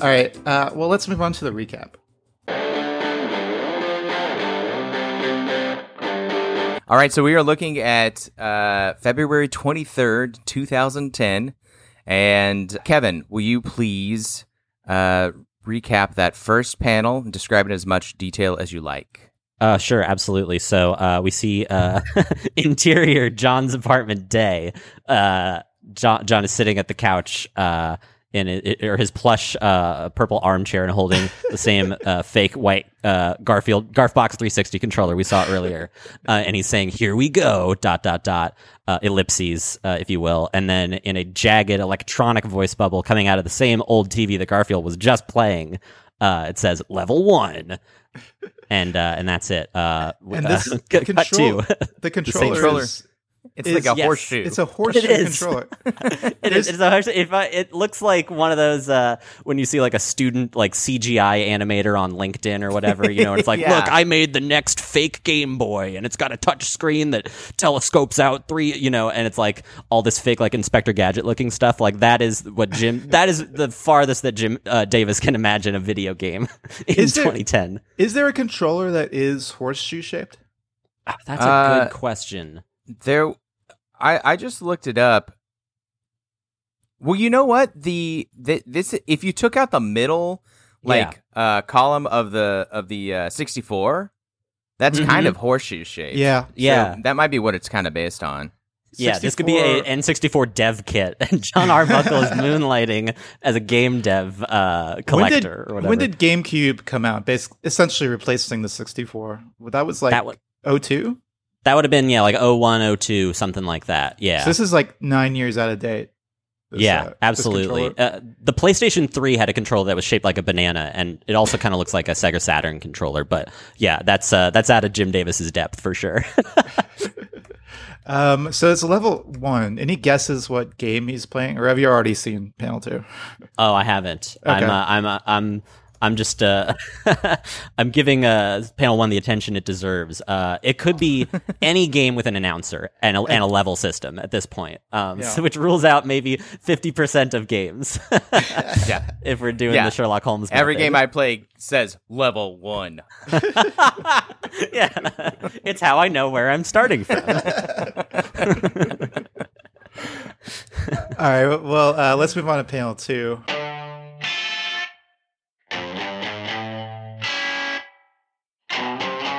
All right. Uh, well, let's move on to the recap. All right, so we are looking at uh, February 23rd, 2010. And Kevin, will you please uh, recap that first panel and describe it in as much detail as you like? Uh, sure, absolutely. So uh, we see uh, interior John's apartment day. Uh, John, John is sitting at the couch uh, in it, or his plush uh, purple armchair and holding the same uh, fake white uh, Garfield Garfbox 360 controller we saw earlier, uh, and he's saying, "Here we go!" Dot dot dot uh, ellipses, uh, if you will, and then in a jagged electronic voice bubble coming out of the same old TV that Garfield was just playing, uh, it says "Level One." And uh, and that's it. Uh, And this control, the controller, controller. is It's It's- like a yes, horseshoe. it's a horseshoe It is. controller. It is. It's actually, if I, it looks like one of those uh, when you see like a student like CGI animator on LinkedIn or whatever. You know, and it's like, Yeah. look, I made the next fake Game Boy, and it's got a touch screen that telescopes out three. You know, and it's like all this fake like Inspector Gadget looking stuff. Like that is what Jim. that is the farthest that Jim uh, Davis can imagine a video game in Is there- 2010. Is there a controller that is horseshoe shaped? Ah, That's a Uh, good question. there I I just looked it up. Well, you know what? The, the this if you took out the middle like uh column of the of the uh 64, that's Mhm. kind of horseshoe shaped. Yeah. So Yeah. that might be what it's kind of based on. Yeah, this could be a 64 N64 dev kit, and John Arbuckle is moonlighting as a game dev uh, collector when did, or whatever. When did GameCube come out? Basically, essentially replacing the 64. Well, that was like that would 02? That would have been yeah, like 01, 02, something like that. Yeah, So this is like nine years out of date. This, yeah, uh, absolutely. Uh, the PlayStation 3 had a controller that was shaped like a banana, and it also kind of looks like a Sega Saturn controller. But yeah, that's uh, that's out of Jim Davis's depth for sure. Um, so it's level one. Any guesses what game he's playing, or have you already seen panel two? Oh, I haven't. I'm, uh, I'm, uh, I'm, I'm just, uh, I'm giving uh, panel one the attention it deserves. Uh, it could be any game with an announcer and a, and a level system at this point, um, Yeah. so which rules out maybe fifty percent of games. Yeah. if we're doing Yeah. the Sherlock Holmes. Game. Every method. game I play says level 1. yeah, it's how I know where I'm starting from. All right. Well, uh, let's move on to panel two.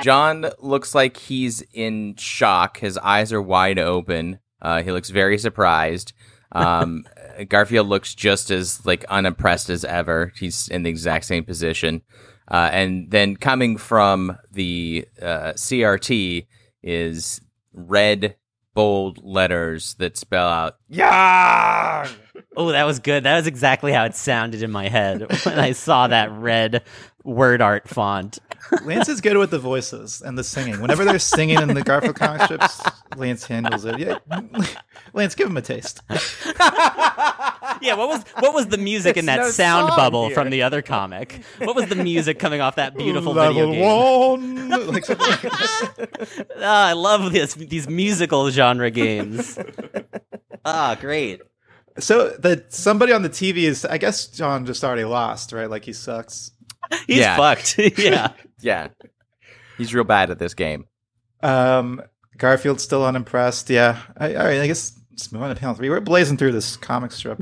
John looks like he's in shock. His eyes are wide open. Uh, he looks very surprised. Um, Garfield looks just as like unimpressed as ever. He's in the exact same position. Uh, and then coming from the uh, CRT is red bold letters that spell out "Yeah." Oh, that was good. That was exactly how it sounded in my head when I saw that red word art font. Lance is good with the voices and the singing. Whenever they're singing in the Garfield comic strips, Lance handles it. Yeah. Lance, give him a taste. Yeah, what was what was the music in that no sound bubble here. from the other comic? What was the music coming off that beautiful Level video game? one. Like like that. Ah, I love this these musical genre games. Ah, great. So the somebody on the TV is, I guess John just already lost, right? Like he sucks. He's Yeah. fucked. yeah. Yeah, he's real bad at this game. Um, Garfield's still unimpressed. Yeah. I, all right. I guess let's move on to panel three. We're blazing through this comic strip.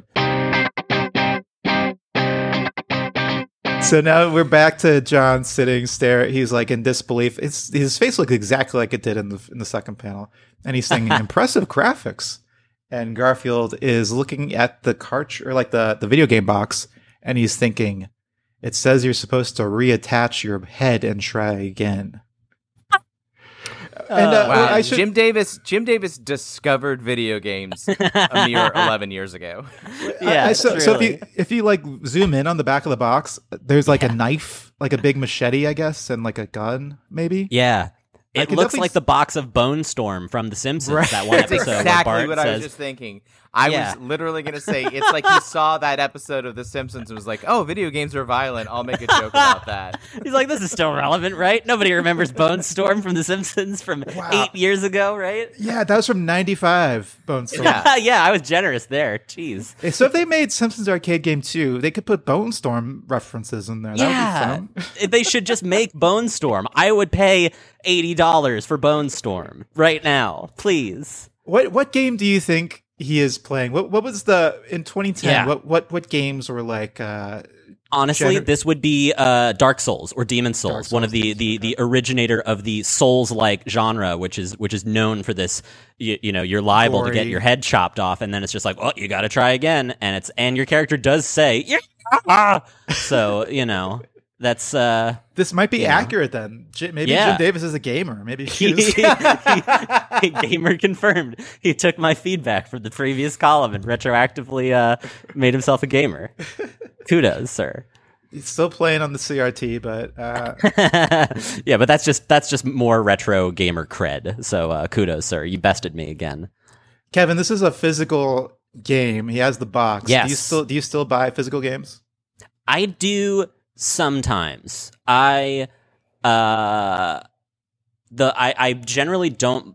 So now we're back to John sitting, stare. He's like in disbelief. It's his face looks exactly like it did in the in the second panel, and he's saying impressive graphics. And Garfield is looking at the cart or like the the video game box, and he's thinking, "It says you're supposed to reattach your head and try again." and uh, Wow, I should, Jim Davis. Jim Davis discovered video games a mere eleven years ago. Yeah. I- so, so if you if you like zoom in on the back of the box, there's like a knife, like a big machete, I guess, and like a gun, maybe. Yeah. It looks definitely like the box of Bone Storm from The Simpsons. Right. That one episode where exactly Bart what I says, was just thinking. I Yeah. was literally going to say it's like he saw that episode of The Simpsons and was like, "Oh, video games are violent. I'll make a joke about that." He's like, this is still relevant, right? Nobody remembers Bone Storm from The Simpsons from Wow. eight years ago, right? Yeah, that was from '95. Bone Storm. Yeah. yeah, I was generous there. Jeez. So if they made Simpsons arcade game too, they could put Bone Storm references in there. That Yeah, would be fun. they should just make Bone Storm. I would pay eighty dollars for Bone Storm right now, please. What what game do you think he is playing? What what was the in 2010? Yeah. What what what games were like? Uh, Honestly, Gener- this would be uh, Dark Souls or Demon Souls, Dark one of the, the, the originator of the Souls-like genre, which is which is known for this. You, you know, you're liable to get your head chopped off, and then it's just like, oh, you got to try again, and it's and your character does say, yeah. so you know, that's uh, this might be You know. accurate then. J- maybe Yeah. Jim Davis is a gamer. Maybe he he, is. gamer confirmed. He took my feedback from the previous column and retroactively uh, made himself a gamer. Kudos, sir. He's still playing on the CRT, but uh, yeah, but that's just that's just more retro gamer cred. So uh, kudos, sir. You bested me again. Kevin, this is a physical game. He has the box. Do you Yes. still do you still buy physical games? I do sometimes. I uh the I, I generally don't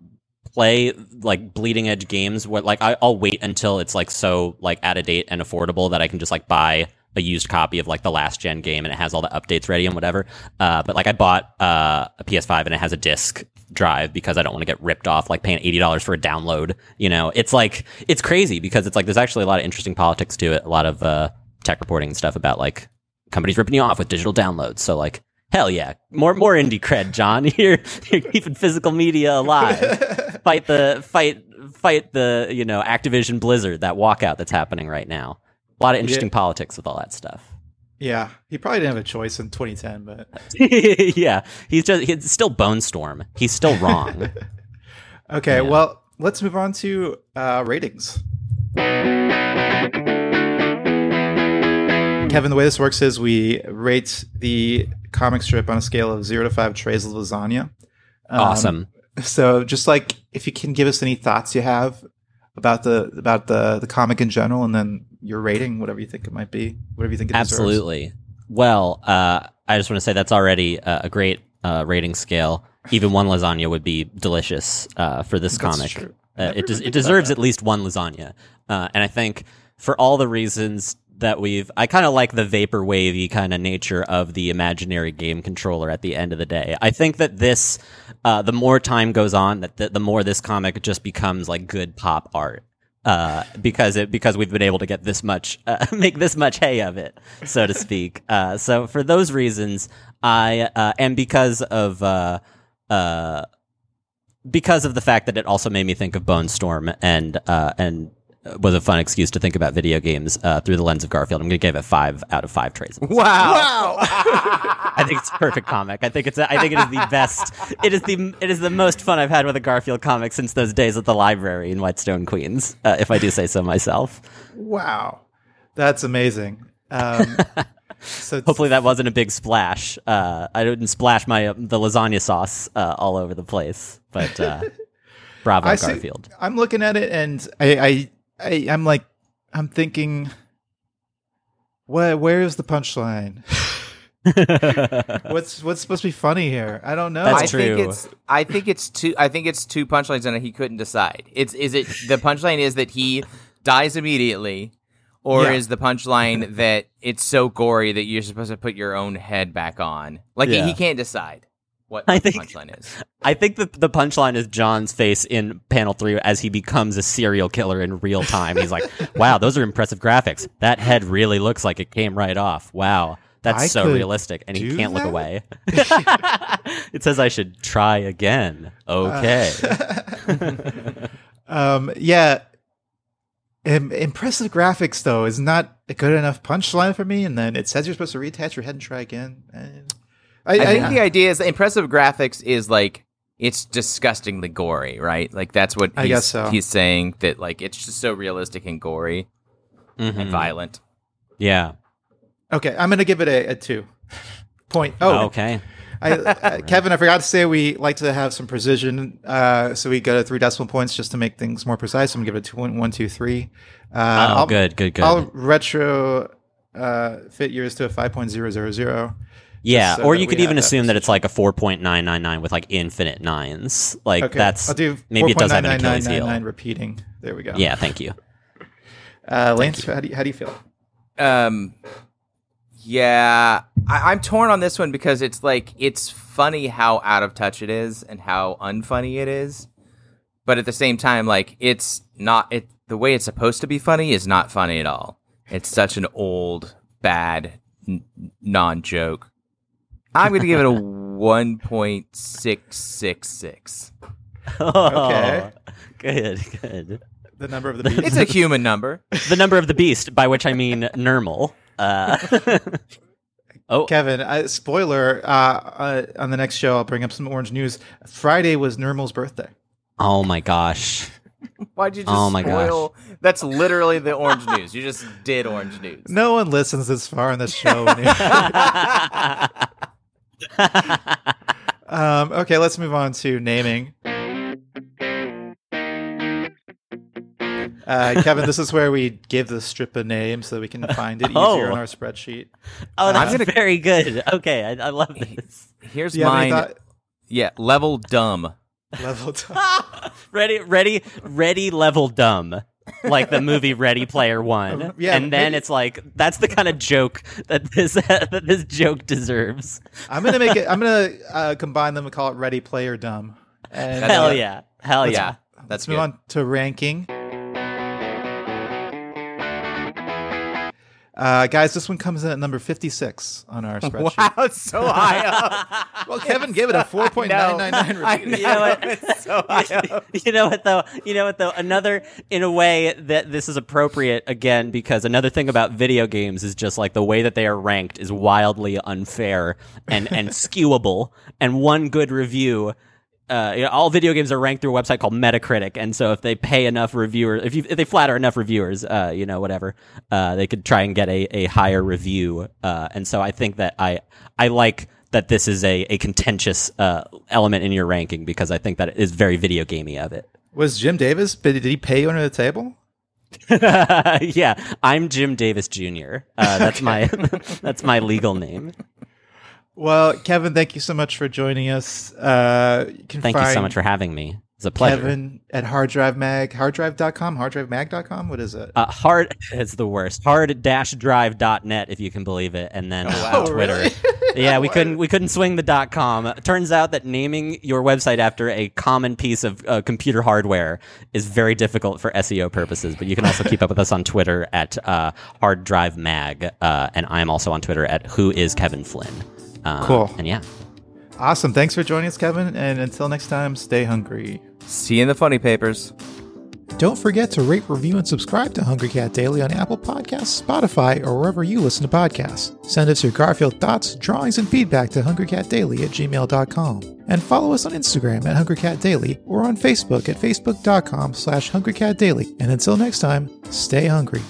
play like bleeding edge games where like I, I'll wait until it's like so like out of date and affordable that I can just like buy a used copy of like the last gen game and it has all the updates ready and whatever. Uh, but like I bought uh, a PS5 and it has a disc drive because I don't want to get ripped off like paying eighty dollars for a download. You know, it's like it's crazy because it's like there's actually a lot of interesting politics to it, a lot of uh, tech reporting and stuff about like companies ripping you off with digital downloads. So like hell yeah, more more indie cred, John. You're you're keeping physical media alive. fight the fight fight the you know Activision Blizzard that walkout that's happening right now. A lot of interesting Yeah. politics with all that stuff. Yeah, he probably didn't have a choice in 2010, but yeah, he's just he's still Bone Storm. He's still wrong. okay. Yeah. Well, let's move on to uh, ratings. Kevin, the way this works is we rate the comic strip on a scale of zero to five trays of lasagna. Um, awesome. So, just like if you can give us any thoughts you have about the about the the comic in general, and then your rating, whatever you think it might be, whatever you think it deserves. Absolutely. Well, uh, I just want to say that's already uh, a great uh, rating scale. Even one lasagna would be delicious uh, for this That's comic. Uh, it, des- it deserves at least one lasagna, uh, and I think for all the reasons that we've, I kind of like the vapor wavy kind of nature of the imaginary game controller. At the end of the day, I think that this, uh, the more time goes on, that the, the more this comic just becomes like good pop art. Uh, because it because we've been able to get this much uh, make this much hay of it, so to speak. Uh, so for those reasons, I uh, and because of uh, uh, because of the fact that it also made me think of Bone Storm and uh, and was a fun excuse to think about video games uh, through the lens of Garfield. I'm going to give it five out of five trays. Wow! Wow! I think it's a perfect comic. I think it's a, I think it is the best. It is the it is the most fun I've had with a Garfield comic since those days at the library in Whitestone, Queens. Uh, if I do say so myself. Wow, that's amazing. Um, so Hopefully that wasn't a big splash. Uh, I didn't splash my uh, the lasagna sauce uh, all over the place. But uh, bravo, I see- Garfield. I'm looking at it and I, I, I I'm like, I'm thinking, where where is the punchline? what's what's supposed to be funny here? I don't know. That's I think true. it's I think it's two I think it's two punchlines and he couldn't decide. It's is it the punchline is that he dies immediately or Yeah. is the punchline that it's so gory that you're supposed to put your own head back on? Like he- he can't decide what I the think- punchline is. I think the the punchline is John's face in panel three as he becomes a serial killer in real time. He's like, "Wow, those are impressive graphics. That head really looks like it came right off. Wow, that's I so realistic." And he can't look away. it says I should try again. Okay. um, yeah. Im- impressive graphics though is not a good enough punchline for me. And then it says you're supposed to reattach your head and try again. And I, I think I- the idea is impressive graphics is like it's disgustingly gory, right? Like that's what I he's, guess so. he's saying that like it's just so realistic and gory Mhm. and violent. Yeah. okay, I'm gonna give it a, a two point. Oh, okay. I, uh, Kevin, I forgot to say we like to have some precision, uh, so we go to three decimal points just to make things more precise. I'm gonna give it two, one, one, two, three. Uh, Oh, I'll- good, good, good. I'll retro uh, fit yours to a five point zero zero zero. Yeah, so or you could even assume that it's like a 4.999 with like infinite nines. Like Okay, that's I'll do maybe it does have an Achilles 4.99999 heel. repeating. There we go. Yeah, thank you. Uh, Lance, how do you, how do you feel? Um, yeah, I, I'm torn on this one because it's like it's funny how out of touch it is and how unfunny it is, but at the same time, like it's not it. The way it's supposed to be funny is not funny at all. It's such an old, bad, n- non joke. I'm going to give it a one point six six six. Okay. good, good. The number of the beast. It's a human number. The number of the beast, by which I mean Nermal. Uh, oh, Kevin, uh, spoiler. Uh, uh, on the next show, I'll bring up some orange news. Friday was Nermal's birthday. oh my gosh. Why'd you just Oh my gosh. That's literally the orange news. You just did orange news. No one listens this far in the show. um, okay, let's move on to naming. Uh, Kevin, this is where we give the strip a name so that we can find it easier Oh. in our spreadsheet. oh, that's I'm gonna- very good. Okay, I, I love this. Here's Do you have any mine. thought- Yeah, level dumb. level two? ready, ready, ready, level dumb. Like the movie Ready Player One, yeah, and then maybe- it's like that's the kind of joke that this that this joke deserves. I'm gonna make it. I'm gonna uh, combine them and call it Ready Player Dumb. And, Hell uh, yeah, hell let's- yeah. That's Let's good. move on to ranking. Uh, guys, this one comes in at number 56 on our spreadsheet. Wow, it's so high up. Well, Kevin gave it a 4.999 I rating. know. You know what? It's so high up. you know what though? You know what though? Another in a way that this is appropriate again because another thing about video games is just like the way that they are ranked is wildly unfair and and skewable. And one good review. Uh, you know, all video games are ranked through a website called Metacritic, and so if they pay enough reviewers, if you if they flatter enough reviewers, uh, you know, whatever, uh, they could try and get a, a higher review. Uh, and so I think that I I like that this is a, a contentious uh, element in your ranking because I think that it is very video gamey of it. Was Jim Davis, did he pay you under the table? yeah, I'm Jim Davis Jr. Uh, that's my that's my legal name. Well, Kevin, thank you so much for joining us. Uh, you Thank you so much for having me. It's a pleasure. Kevin at Hard Drive Mag, harddrive.com, harddrivemag.com. What is it? Uh, hard it's the worst. Hard-drive.net if you can believe it, and then wow. Twitter. really? yeah, we couldn't we couldn't swing the dot com. Turns out that naming your website after a common piece of uh, computer hardware is very difficult for SEO purposes. But you can also keep up with us on Twitter at uh, Hard Drive Mag, uh, and I am also on Twitter at Who is Kevin Flynn. Uh, Cool. And yeah, Awesome. Thanks for joining us, Kevin. And until next time, stay hungry. See you in the funny papers. Don't forget to rate, review, and subscribe to Hungry Cat Daily on Apple Podcasts, Spotify, or wherever you listen to podcasts. Send us your Garfield thoughts, drawings, and feedback to hungrycatdaily at gmail.com. And follow us on Instagram at hungrycatdaily or on Facebook at facebook.com slash hungrycatdaily. And until next time, stay hungry.